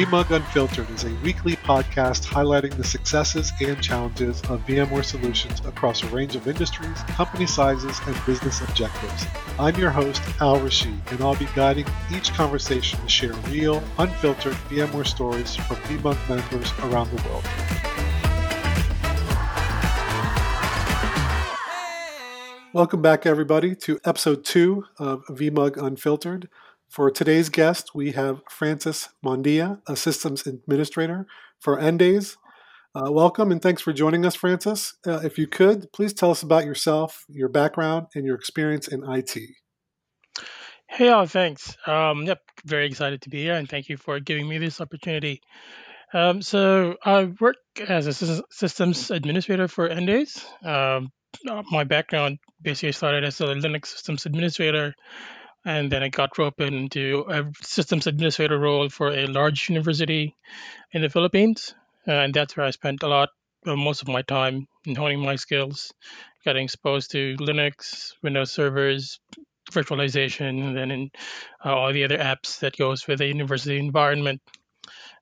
VMUG Unfiltered is a weekly podcast highlighting the successes and challenges of VMware solutions across a range of industries, company sizes, and business objectives. I'm your host, Al Rashid, and I'll be guiding each conversation to share real, unfiltered VMware stories from VMUG members around the world. Welcome back, everybody, to episode two of VMUG Unfiltered. For today's guest, we have Francis Mondia, a systems administrator for Endace. Uh, welcome and thanks for joining us, Francis. Uh, if you could, please tell us about yourself, your background, and your experience in IT. Hey, all, thanks. Um, yep, very excited to be here, and thank you for giving me this opportunity. Um, so, I work as a systems administrator for Endace. Um, my background basically started as a Linux systems administrator and then I got roped into a systems administrator role for a large university in the Philippines, uh, and that's where I spent a lot, most of my time in honing my skills, getting exposed to Linux, Windows servers, virtualization, and then in uh, all the other apps that goes with a university environment.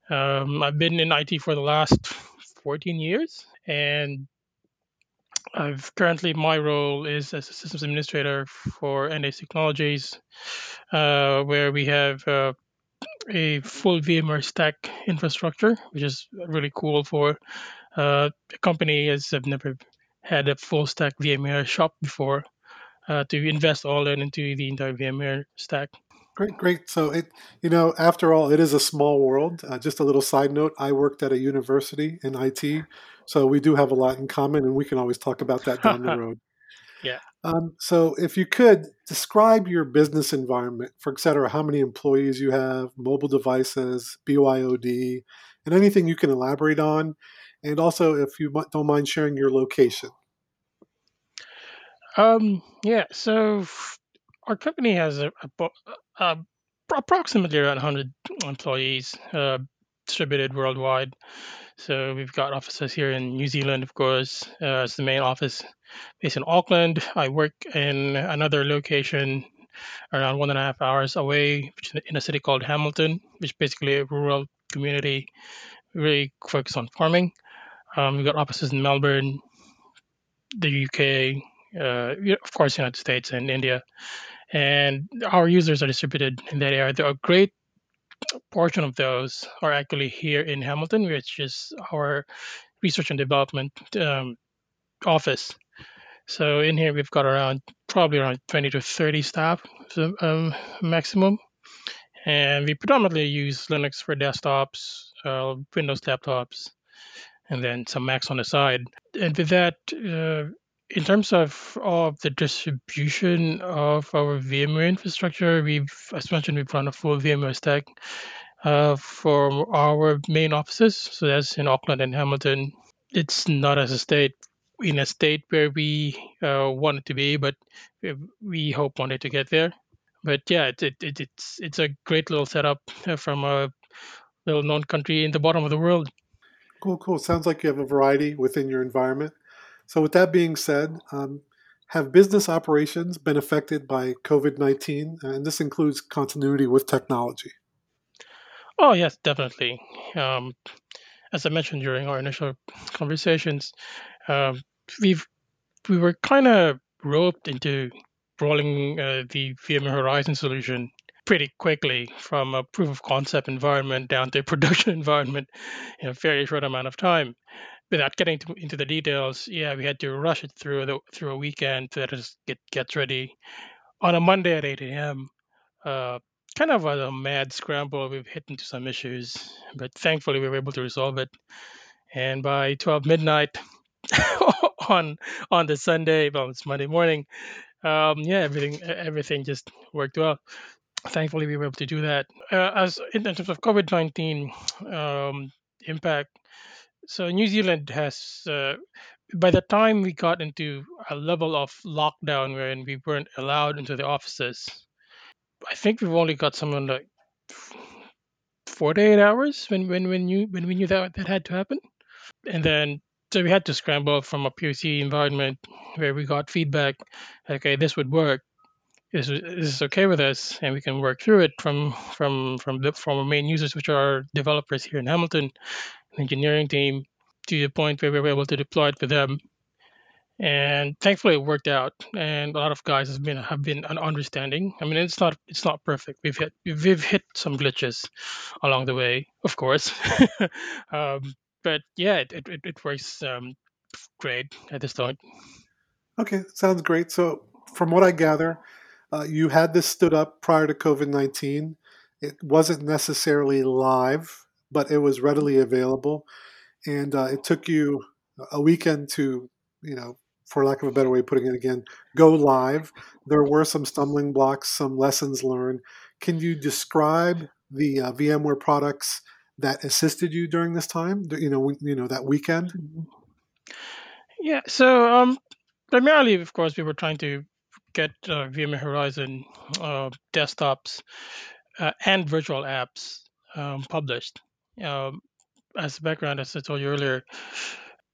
Um, I've been in IT for the last 14 years, and I've currently my role is as a systems administrator for Endace Technologies, uh, where we have uh, a full VMware stack infrastructure, which is really cool for uh, a company as I've never had a full stack VMware shop before uh, to invest all in into the entire VMware stack. Great, great. So it, you know, after all, it is a small world. Uh, just a little side note: I worked at a university in IT, so we do have a lot in common, and we can always talk about that down the road. Yeah. Um, so if you could describe your business environment for etc., how many employees you have, mobile devices, BYOD, and anything you can elaborate on, and also if you don't mind sharing your location. Um, yeah. So our company has a, a, uh, approximately around 100 employees uh, distributed worldwide. So we've got offices here in New Zealand, of course, uh, as the main office based in Auckland. I work in another location around one and a half hours away, in a city called Hamilton, which is basically a rural community, really focused on farming. Um, we've got offices in Melbourne, the UK, uh, of course, United States and India and our users are distributed in that area. A great portion of those are actually here in Hamilton, which is our research and development um, office. So in here we've got around probably around 20 to 30 staff um, maximum, and we predominantly use Linux for desktops, uh, Windows laptops, and then some Macs on the side. And with that, uh, in terms of of the distribution of our VMware infrastructure, we've, as mentioned, we've run a full VMware stack uh, for our main offices. So that's in Auckland and Hamilton. It's not as a state in a state where we uh, want it to be, but we hope one day to get there. But yeah, it, it, it, it's it's a great little setup uh, from a little known country in the bottom of the world. Cool, cool. Sounds like you have a variety within your environment. So, with that being said, um, have business operations been affected by COVID 19? And this includes continuity with technology. Oh, yes, definitely. Um, as I mentioned during our initial conversations, um, we've we were kind of roped into rolling uh, the VMware Horizon solution pretty quickly from a proof of concept environment down to a production environment in a very short amount of time without getting to, into the details, yeah, we had to rush it through the through a weekend to just get ready on a Monday at 8 a.m. Uh, kind of a, a mad scramble. We've hit into some issues, but thankfully we were able to resolve it. And by 12 midnight on on the Sunday, well, it's Monday morning. Um, yeah, everything everything just worked well. Thankfully, we were able to do that. Uh, as in terms of COVID 19 um, impact, so New Zealand has, uh, by the time we got into a level of lockdown wherein we weren't allowed into the offices, I think we've only got someone like 48 hours when when when you when we knew that that had to happen, and then so we had to scramble from a POC environment where we got feedback, okay, this would work, is is okay with us, and we can work through it from from from the from our main users, which are developers here in Hamilton, engineering team, to the point where we were able to deploy it with them. And thankfully, it worked out, and a lot of guys have been have been an understanding. I mean, it's not it's not perfect. We've hit we've hit some glitches along the way, of course, um, but yeah, it it, it works um, great at this point. Okay, sounds great. So, from what I gather, uh, you had this stood up prior to COVID 19. It wasn't necessarily live, but it was readily available. And uh, it took you a weekend to, you know, for lack of a better way of putting it again, go live. There were some stumbling blocks, some lessons learned. Can you describe the uh, VMware products that assisted you during this time? You know, you know that weekend. Yeah. So um, primarily, of course, we were trying to get uh, VMware Horizon uh, desktops uh, and virtual apps um, published. Um, as background, as I told you earlier,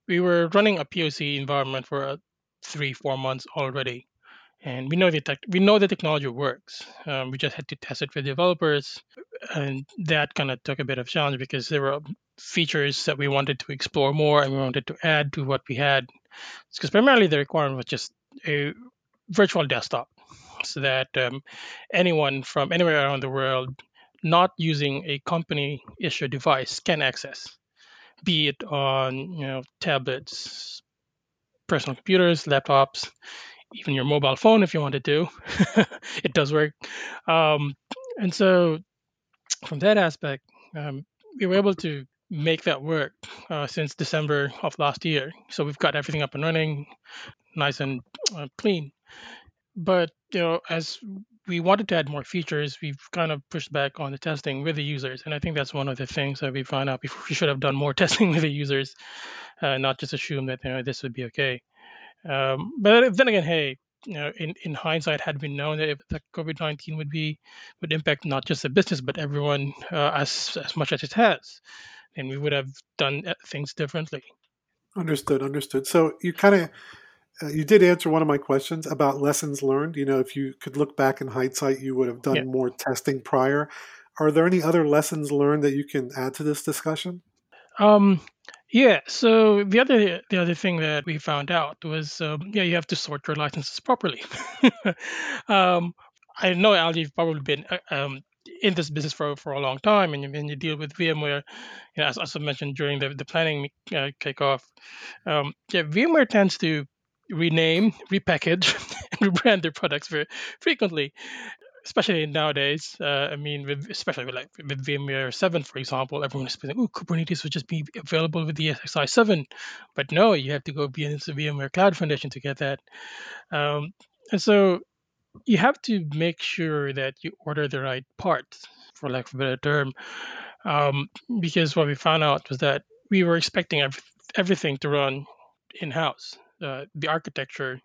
we were running a POC environment for uh, three, four months already, and we know the tech, we know the technology works. Um, we just had to test it with developers, and that kind of took a bit of challenge because there were features that we wanted to explore more and we wanted to add to what we had. Because primarily the requirement was just a virtual desktop, so that um, anyone from anywhere around the world not using a company issued device can access, be it on you know tablets, personal computers, laptops, even your mobile phone if you wanted to. it does work. Um, and so, from that aspect, um, we were able to make that work uh, since December of last year. So we've got everything up and running, nice and uh, clean. But you know, as we wanted to add more features, we've kind of pushed back on the testing with the users, and I think that's one of the things that we found out. before. We should have done more testing with the users, uh, not just assume that you know this would be okay. Um, but then again, hey, you know, in, in hindsight, had we known that, that COVID nineteen would be would impact not just the business but everyone uh, as as much as it has, then we would have done uh, things differently. Understood. Understood. So you kind of uh, you did answer one of my questions about lessons learned. You know, if you could look back in hindsight, you would have done yeah. more testing prior. Are there any other lessons learned that you can add to this discussion? Um, yeah. So the other the other thing that we found out was um, yeah you have to sort your licenses properly. um, I know Al, you've probably been uh, um, in this business for, for a long time, and you, and you deal with VMware, you know, as, as I mentioned during the the planning uh, kickoff. Um, yeah, VMware tends to rename, repackage, and rebrand their products very frequently especially nowadays. Uh, I mean, with, especially with like with VMware 7, for example, everyone is thinking, "Oh, Kubernetes would just be available with the ESXi 7," but no, you have to go via the VMware Cloud Foundation to get that. Um, and so you have to make sure that you order the right parts, for lack of a better term, um, because what we found out was that we were expecting every, everything to run in-house. Uh, the architecture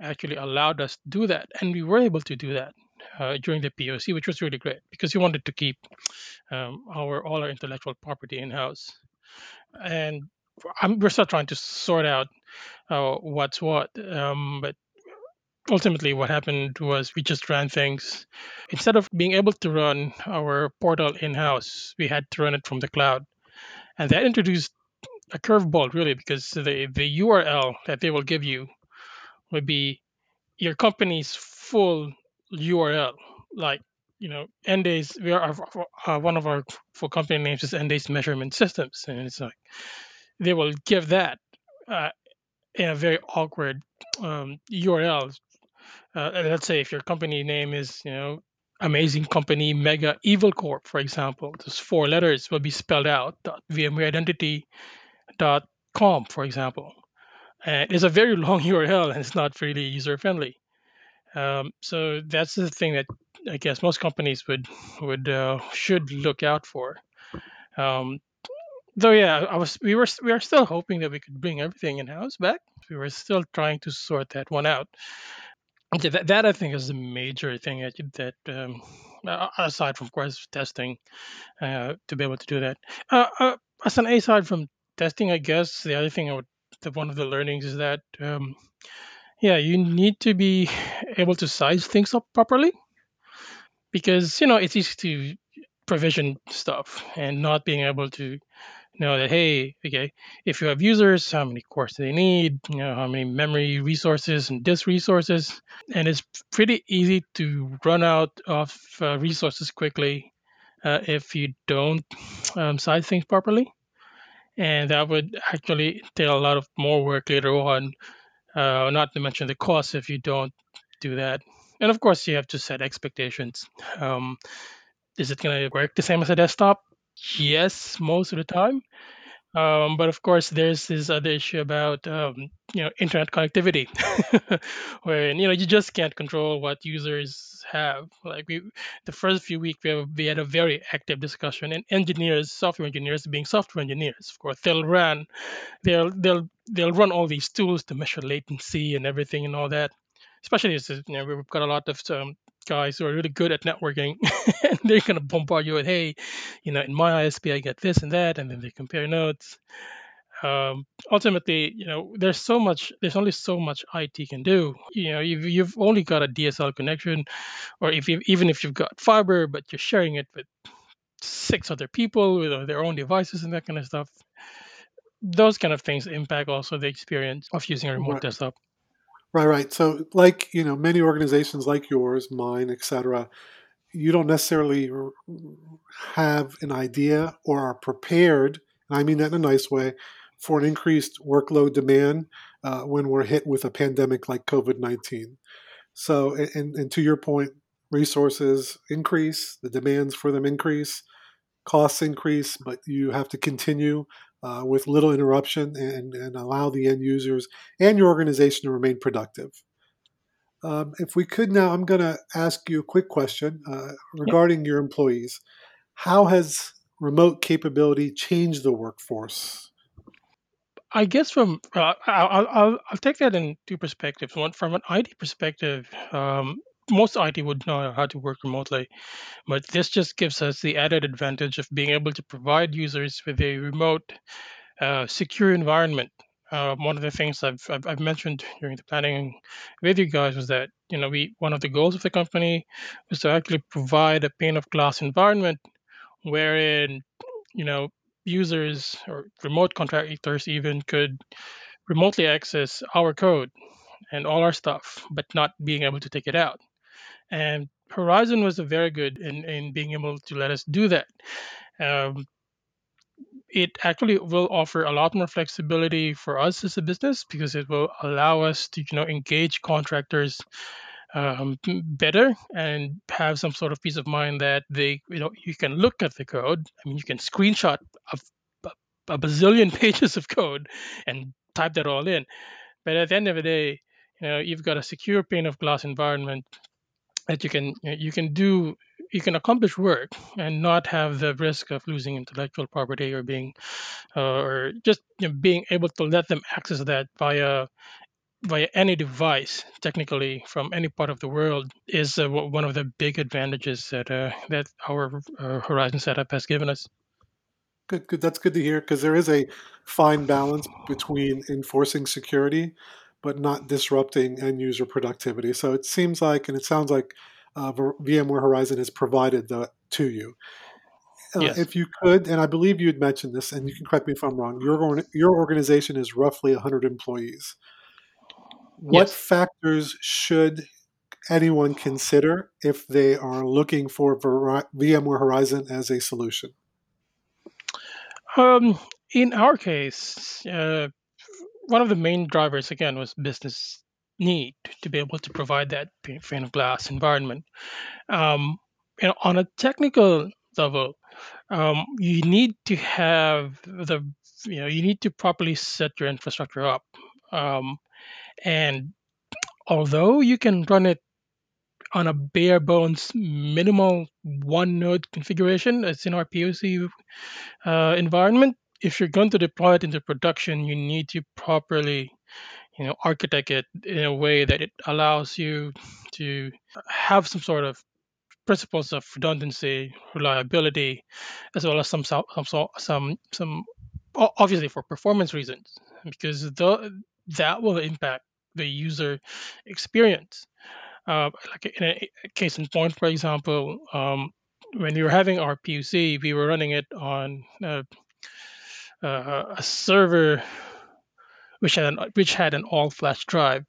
actually allowed us to do that, and we were able to do that uh, during the POC, which was really great because we wanted to keep um, our all our intellectual property in house, and I'm, we're still trying to sort out uh, what's what. Um, but ultimately, what happened was we just ran things instead of being able to run our portal in house, we had to run it from the cloud, and that introduced a curveball really because the the URL that they will give you would be your company's full URL. Like, you know, Endace, we are uh, one of our full company names is Endace Measurement Systems, and it's like they will give that uh, in a very awkward um, URL. Uh, let's say if your company name is, you know, Amazing Company Mega Evil Corp, for example, those four letters will be spelled out. VMwareIdentity.com, for example. And it's a very long URL and it's not really user friendly. Um, so that's the thing that I guess most companies would would uh, should look out for. Um, though, yeah, I was we were we are still hoping that we could bring everything in house back. We were still trying to sort that one out. That, that I think is the major thing that that um, aside from course testing uh, to be able to do that. Uh, uh, as an aside from testing, I guess. The other thing I would the, one of the learnings is that um, yeah, you need to be able to size things up properly because you know it's easy to provision stuff and not being able to know that hey okay if you have users how many cores do they need? You know how many memory resources and disk resources? And it's pretty easy to run out of uh, resources quickly uh, if you don't um, size things properly and that would actually entail a lot of more work later on. Uh, not to mention the cost if you don't do that. And of course you have to set expectations. Um, is it going to work the same as a desktop? Yes most of the time um, but of course, there's this other issue about um, you know internet connectivity, where you know you just can't control what users have. Like we, the first few weeks we, have, we had a very active discussion, and engineers, software engineers, being software engineers, of course, they'll run, they'll they'll they'll run all these tools to measure latency and everything and all that. Especially, as you know, we've got a lot of um, guys who are really good at networking and they're going to bombard you with hey you know in my isp i get this and that and then they compare notes. Um, ultimately you know there's so much there's only so much it can do. You know you've, you've only got a dsl connection or if you even if you've got fiber but you're sharing it with six other people with their own devices and that kind of stuff those kind of things impact also the experience of using a remote right. desktop Right, right. So, like you know, many organizations like yours, mine, etc., you don't necessarily have an idea or are prepared, and I mean that in a nice way, for an increased workload demand uh, when we're hit with a pandemic like COVID nineteen. So, and, and to your point, resources increase, the demands for them increase, costs increase, but you have to continue uh, with little interruption and, and allow the end users and your organization to remain productive. Um, if we could now, I'm going to ask you a quick question uh, regarding your employees. How has remote capability changed the workforce? I guess from uh, I'll, I'll, I'll take that in two perspectives. One from an IT perspective, um, most IT would know how to work remotely, but this just gives us the added advantage of being able to provide users with a remote, uh, secure environment. Uh, one of the things I've, I've, I've mentioned during the planning with you guys was that you know we one of the goals of the company was to actually provide a pane of glass environment wherein you know users or remote contractors even could remotely access our code and all our stuff, but not being able to take it out. And Horizon was very good in, in being able to let us do that. Um, it actually will offer a lot more flexibility for us as a business because it will allow us to you know engage contractors um, better and have some sort of peace of mind that they you know you can look at the code i mean you can screenshot a, a bazillion pages of code and type that all in but at the end of the day you know you've got a secure pane of glass environment that you can you can do you can accomplish work and not have the risk of losing intellectual property or being uh, or just you know, being able to let them access that via via any device technically from any part of the world is uh, one of the big advantages that uh, that our uh, horizon setup has given us. Good good that's good to hear because there is a fine balance between enforcing security but not disrupting end user productivity. So it seems like, and it sounds like uh, VMware Horizon has provided that to you. Uh, yes. If you could, and I believe you had mentioned this, and you can correct me if I'm wrong, your, your organization is roughly 100 employees. What yes. factors should anyone consider if they are looking for VMware Horizon as a solution? Um, in our case, uh, one of the main drivers again was business need to be able to provide that pane of glass environment. Um, and on a technical level, um, you need to have the you know you need to properly set your infrastructure up. Um, and although you can run it on a bare bones minimal one node configuration, as in our POC uh, environment, if you're going to deploy it into production, you need to properly, you know, architect it in a way that it allows you to have some sort of principles of redundancy, reliability, as well as some some some some obviously for performance reasons, because the, that will impact the user experience. Uh, like in a, case in point, for example, um, when we were having our POC, we were running it on uh, uh, a server which had an, which had an all flash drive.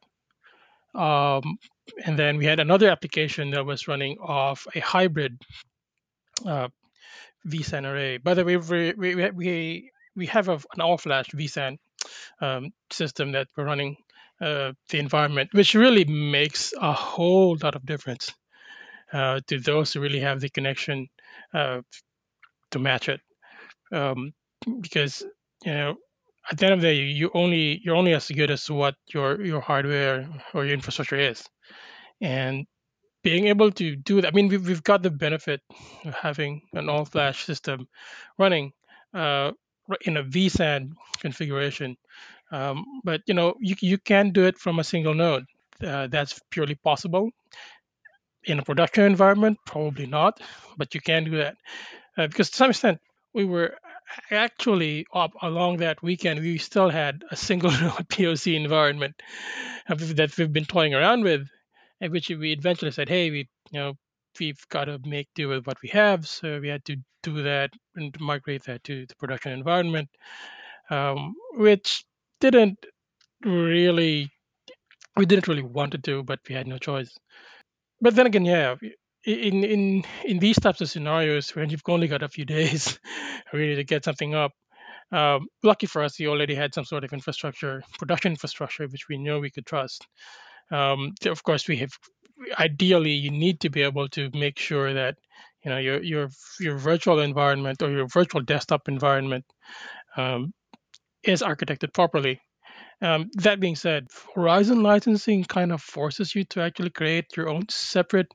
Um, and then we had another application that was running off a hybrid uh, vSAN array. By the way, we we we, we have a, an all flash vSAN um, system that we're running uh, the environment, which really makes a whole lot of difference uh, to those who really have the connection uh, to match it. Um, because you know, at the end of the day, you only you're only as good as what your your hardware or your infrastructure is, and being able to do that. I mean, we've we've got the benefit of having an all flash system running uh, in a vSAN configuration. Um, but you know, you you can do it from a single node. Uh, that's purely possible. In a production environment, probably not, but you can do that uh, because to some extent we were actually up along that weekend. We still had a single POC environment uh, that we've been toying around with, at which we eventually said, "Hey, we you know we've got to make do with what we have." So we had to do that and migrate that to the production environment, um, which didn't really we didn't really want to do, but we had no choice. But then again, yeah, in in in these types of scenarios when you've only got a few days really to get something up. Um, lucky for us, we already had some sort of infrastructure, production infrastructure, which we know we could trust. Um, of course, we have. Ideally, you need to be able to make sure that you know your your your virtual environment or your virtual desktop environment um, is architected properly. Um, that being said, Horizon licensing kind of forces you to actually create your own separate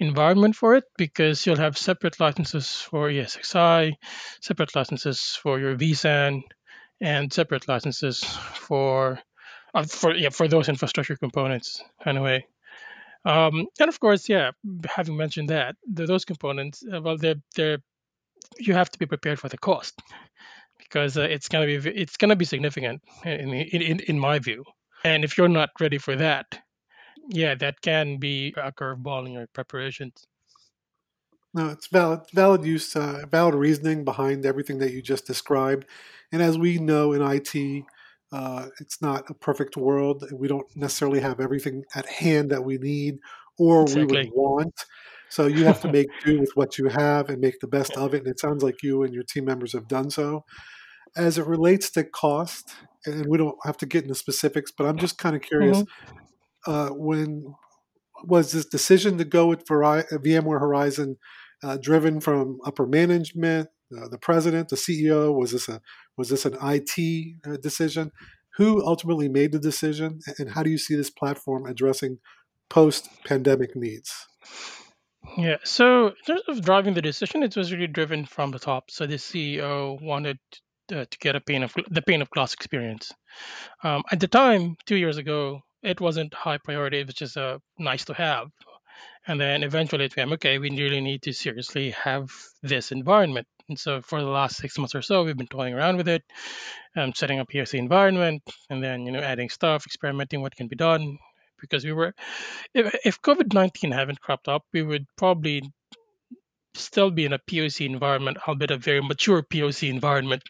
environment for it because you'll have separate licenses for ESXi, separate licenses for your vSAN, and separate licenses for uh, for yeah for those infrastructure components anyway. Um, and of course, yeah, having mentioned that, those components, uh, well, they're they're you have to be prepared for the cost because uh, it's gonna be it's gonna be significant in, in in my view. And if you're not ready for that, yeah, that can be a curveball in your preparations. No, it's valid, valid use, uh, valid reasoning behind everything that you just described. And as we know in IT, uh, it's not a perfect world. We don't necessarily have everything at hand that we need or exactly. we would want. So you have to make do with what you have and make the best of it. And it sounds like you and your team members have done so. As it relates to cost, and we don't have to get into specifics, but I'm just kind of curious. Mm-hmm. Uh, when was this decision to go with VMware Horizon uh, driven from upper management, uh, the president, the CEO? Was this a was this an IT uh, decision? Who ultimately made the decision, and how do you see this platform addressing post pandemic needs? Yeah, so in terms of driving the decision, it was really driven from the top. So the CEO wanted uh, to get a pane of the pane of glass experience. Um, at the time, two years ago, it wasn't high priority; it was just a nice to have. And then eventually it became okay. We really need to seriously have this environment. And so for the last six months or so, we've been toying around with it, um, setting up POC environment, and then you know adding stuff, experimenting what can be done. Because we were, if, if COVID nineteen hadn't cropped up, we would probably still be in a POC environment, albeit a very mature POC environment,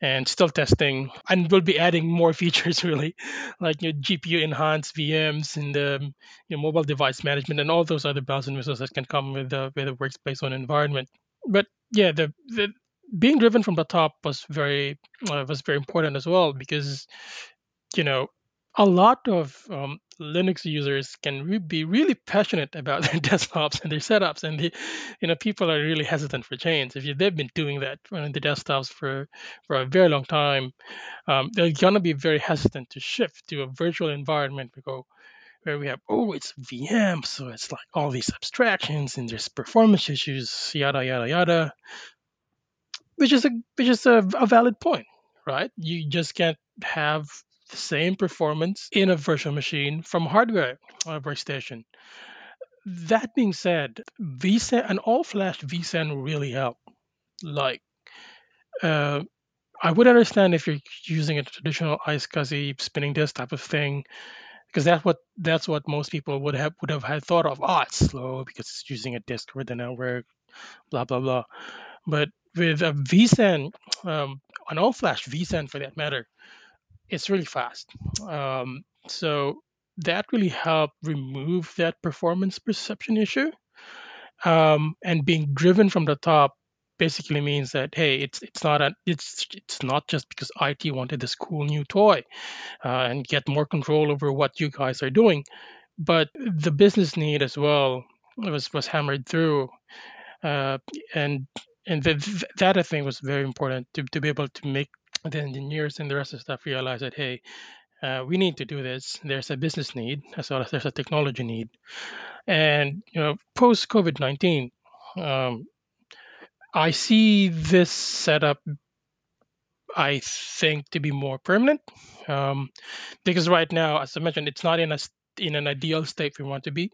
and still testing. And we'll be adding more features really, like your GPU enhanced VMs and the um, your mobile device management and all those other bells and whistles that can come with the with a Workspace One environment. But yeah, the, the being driven from the top was very uh, was very important as well because you know a lot of um, Linux users can re- be really passionate about their desktops and their setups, and the, you know people are really hesitant for change. If you, they've been doing that on the desktops for for a very long time, um, they're gonna be very hesitant to shift to a virtual environment. We go where we have oh it's VM, so it's like all these abstractions and there's performance issues, yada yada yada, which is a which is a, a valid point, right? You just can't have the same performance in a virtual machine from hardware uh, workstation. That being said, vSAN and all-flash vSAN really help. Like, uh, I would understand if you're using a traditional iSCSI spinning disk type of thing, because that's what that's what most people would have would have had thought of. Oh, it's slow because it's using a disk for the network, blah blah blah. But with a vSAN, um, an all-flash vSAN for that matter, it's really fast. Um, so that really helped remove that performance perception issue. Um, and being driven from the top basically means that hey, it's it's not a, it's it's not just because IT wanted this cool new toy uh, and get more control over what you guys are doing, but the business need as well was was hammered through, uh, and and the, that I think was very important to to be able to make the engineers and the rest of the staff realize that hey, uh, we need to do this. There's a business need as well as there's a technology need, and you know post COVID nineteen. Um, I see this setup, I think, to be more permanent, um, because right now, as I mentioned, it's not in a in an ideal state we want to be.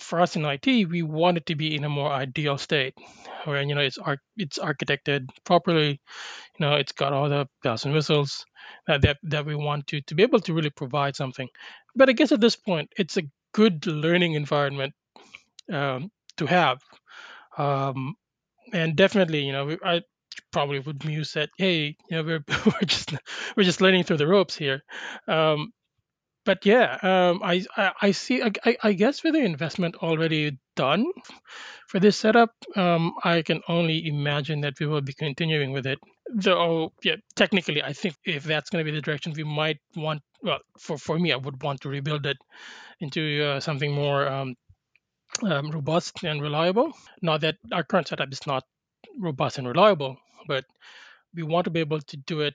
For us in IT, we want it to be in a more ideal state, where you know it's ar- it's architected properly, you know it's got all the bells and whistles that that, we want to to be able to really provide something. But I guess at this point, it's a good learning environment um, to have. Um, and definitely, you know, I probably would muse that, hey, you know, we're we're just we're just learning through the ropes here. Um, but yeah, um, I, I I see. I, I guess with the investment already done for this setup, um, I can only imagine that we will be continuing with it. Though, yeah, technically, I think if that's going to be the direction we might want, well, for for me, I would want to rebuild it into uh, something more um, um, robust and reliable. Not that our current setup is not robust and reliable, but we want to be able to do it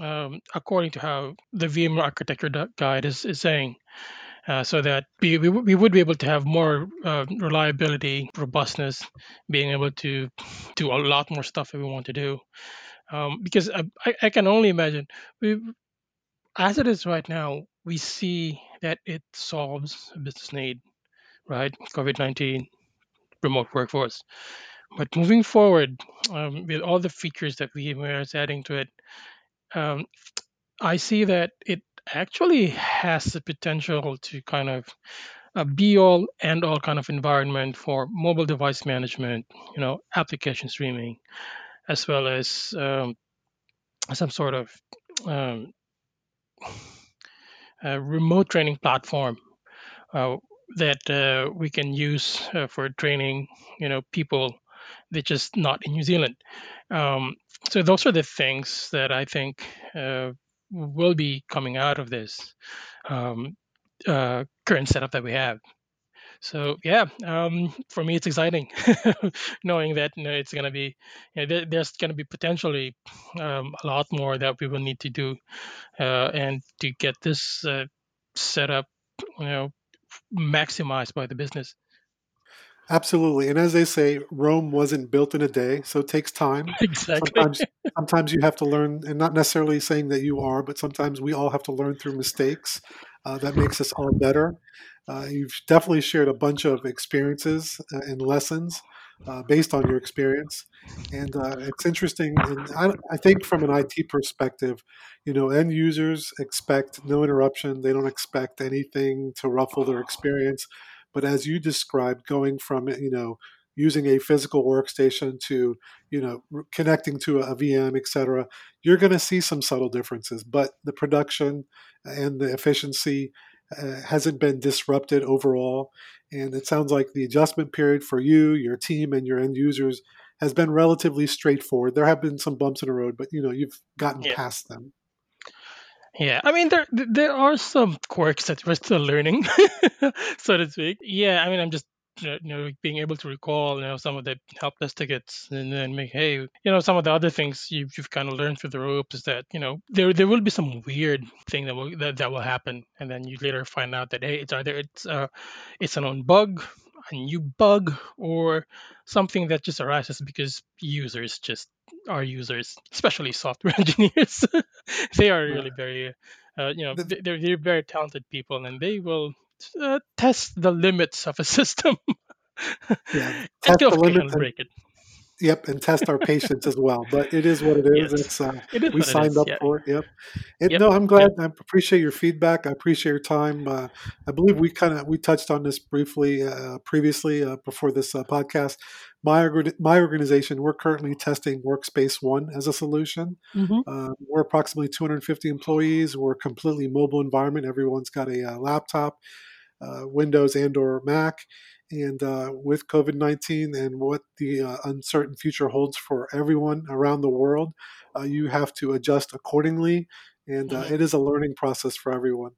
um, according to how the VMware architecture guide is, is saying, uh, so that we, we, we would be able to have more uh, reliability, robustness, being able to do a lot more stuff that we want to do. Um, because I, I can only imagine, we, as it is right now, we see that it solves a business need, right? COVID 19, remote workforce. But moving forward, um, with all the features that VMware is adding to it, um, I see that it actually has the potential to kind of a be all and all kind of environment for mobile device management, you know, application streaming, as well as um, some sort of um, remote training platform uh, that uh, we can use uh, for training, you know, people that just not in New Zealand. Um, so those are the things that I think uh, will be coming out of this um, uh, current setup that we have. So yeah, um, for me it's exciting knowing that you know, it's going to be you know, there, there's going to be potentially um, a lot more that we will need to do uh, and to get this uh, set up, you know, maximized by the business. Absolutely. And as they say, Rome wasn't built in a day, so it takes time. Exactly. Sometimes sometimes you have to learn and not necessarily saying that you are, but sometimes we all have to learn through mistakes. Uh, that makes us all better. Uh, you've definitely shared a bunch of experiences uh, and lessons uh, based on your experience. And uh, it's interesting. And I, I think from an IT perspective, you know, end users expect no interruption. They don't expect anything to ruffle their experience. But as you described, going from, you know, using a physical workstation to, you know, connecting to a VM, et cetera, you're going to see some subtle differences. But the production and the efficiency uh, hasn't been disrupted overall. And it sounds like the adjustment period for you, your team, and your end users has been relatively straightforward. There have been some bumps in the road, but you know you've gotten Yeah. past them. Yeah, I mean there there are some quirks that we're still learning, so to speak. Yeah, I mean I'm just you know being able to recall you know some of the help desk tickets and then make hey you know some of the other things you've, you've kind of learned through the ropes is that you know there there will be some weird thing that will that, that will happen and then you later find out that hey it's either it's uh it's an own bug a new bug or something that just arises because users just are users especially software engineers they are really very uh, you know they- they're, they're very talented people and they will uh, test the limits of a system. Yeah, test the limits and break it Yep, and test our patience as well. But it is what it is. Yes. It's uh, It is we signed is. up Yeah. for it. Yep. And Yep. no, I'm glad. I appreciate your feedback. I appreciate your time. Uh, I believe we kind of we touched on this briefly uh, previously uh, before this uh, podcast. My my organization, we're currently testing Workspace One as a solution. hmm Uh, we're approximately 250 employees. We're a completely mobile environment. Everyone's got a laptop, uh, Windows and or Mac. And uh, with COVID 19 and what the uh, uncertain future holds for everyone around the world, uh, you have to adjust accordingly. And uh, Mhm. it is a learning process for everyone.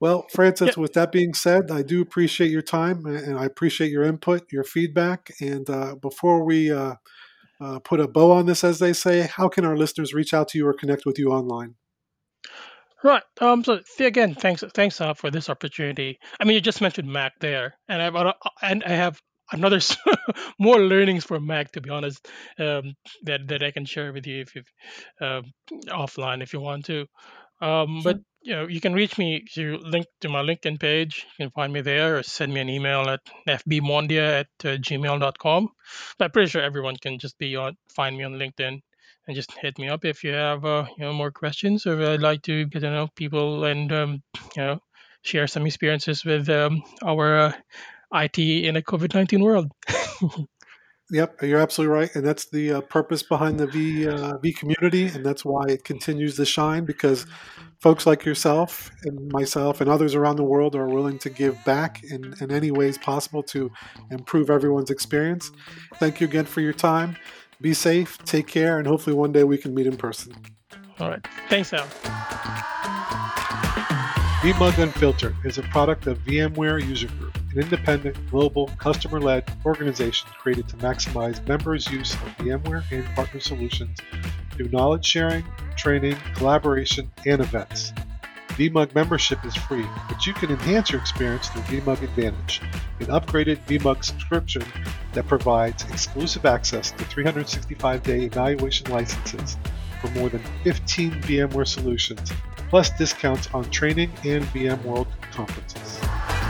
Well, Francis, with that being said, I do appreciate your time and I appreciate your input, your feedback. And uh, before we uh, uh, put a bow on this, as they say, how can our listeners reach out to you or connect with you online? Right. Um. So th- again, thanks, thanks uh, for this opportunity. I mean, you just mentioned Mac there, and I have other- and I have another more learnings for Mac to be honest. Um. That that I can share with you if you um offline if you want to. Um. But you know, you can reach me to link to my LinkedIn page. You can find me there, or send me an email at fbmondia at uh, gmail.com. But I'm pretty sure everyone can just be on find me on LinkedIn and just hit me up if you have uh, you know more questions or I'd like to get to know people and um, you know share some experiences with um, our uh, IT in a COVID nineteen world. Yep, you're absolutely right, and that's the uh, purpose behind the V uh, V community, and that's why it continues to shine because folks like yourself and myself and others around the world are willing to give back in, in any ways possible to improve everyone's experience. Thank you again for your time. Be safe, take care, and hopefully one day we can meet in person. All right, thanks, Al. VMUG Unfiltered is a product of VMware User Group, an independent, global, customer led organization created to maximize members' use of VMware and partner solutions through knowledge sharing, training, collaboration, and events. VMUG membership is free, but you can enhance your experience through VMUG Advantage, an upgraded VMUG subscription that provides exclusive access to 365 day evaluation licenses for more than 15 VMware solutions plus discounts on training and VMworld conferences.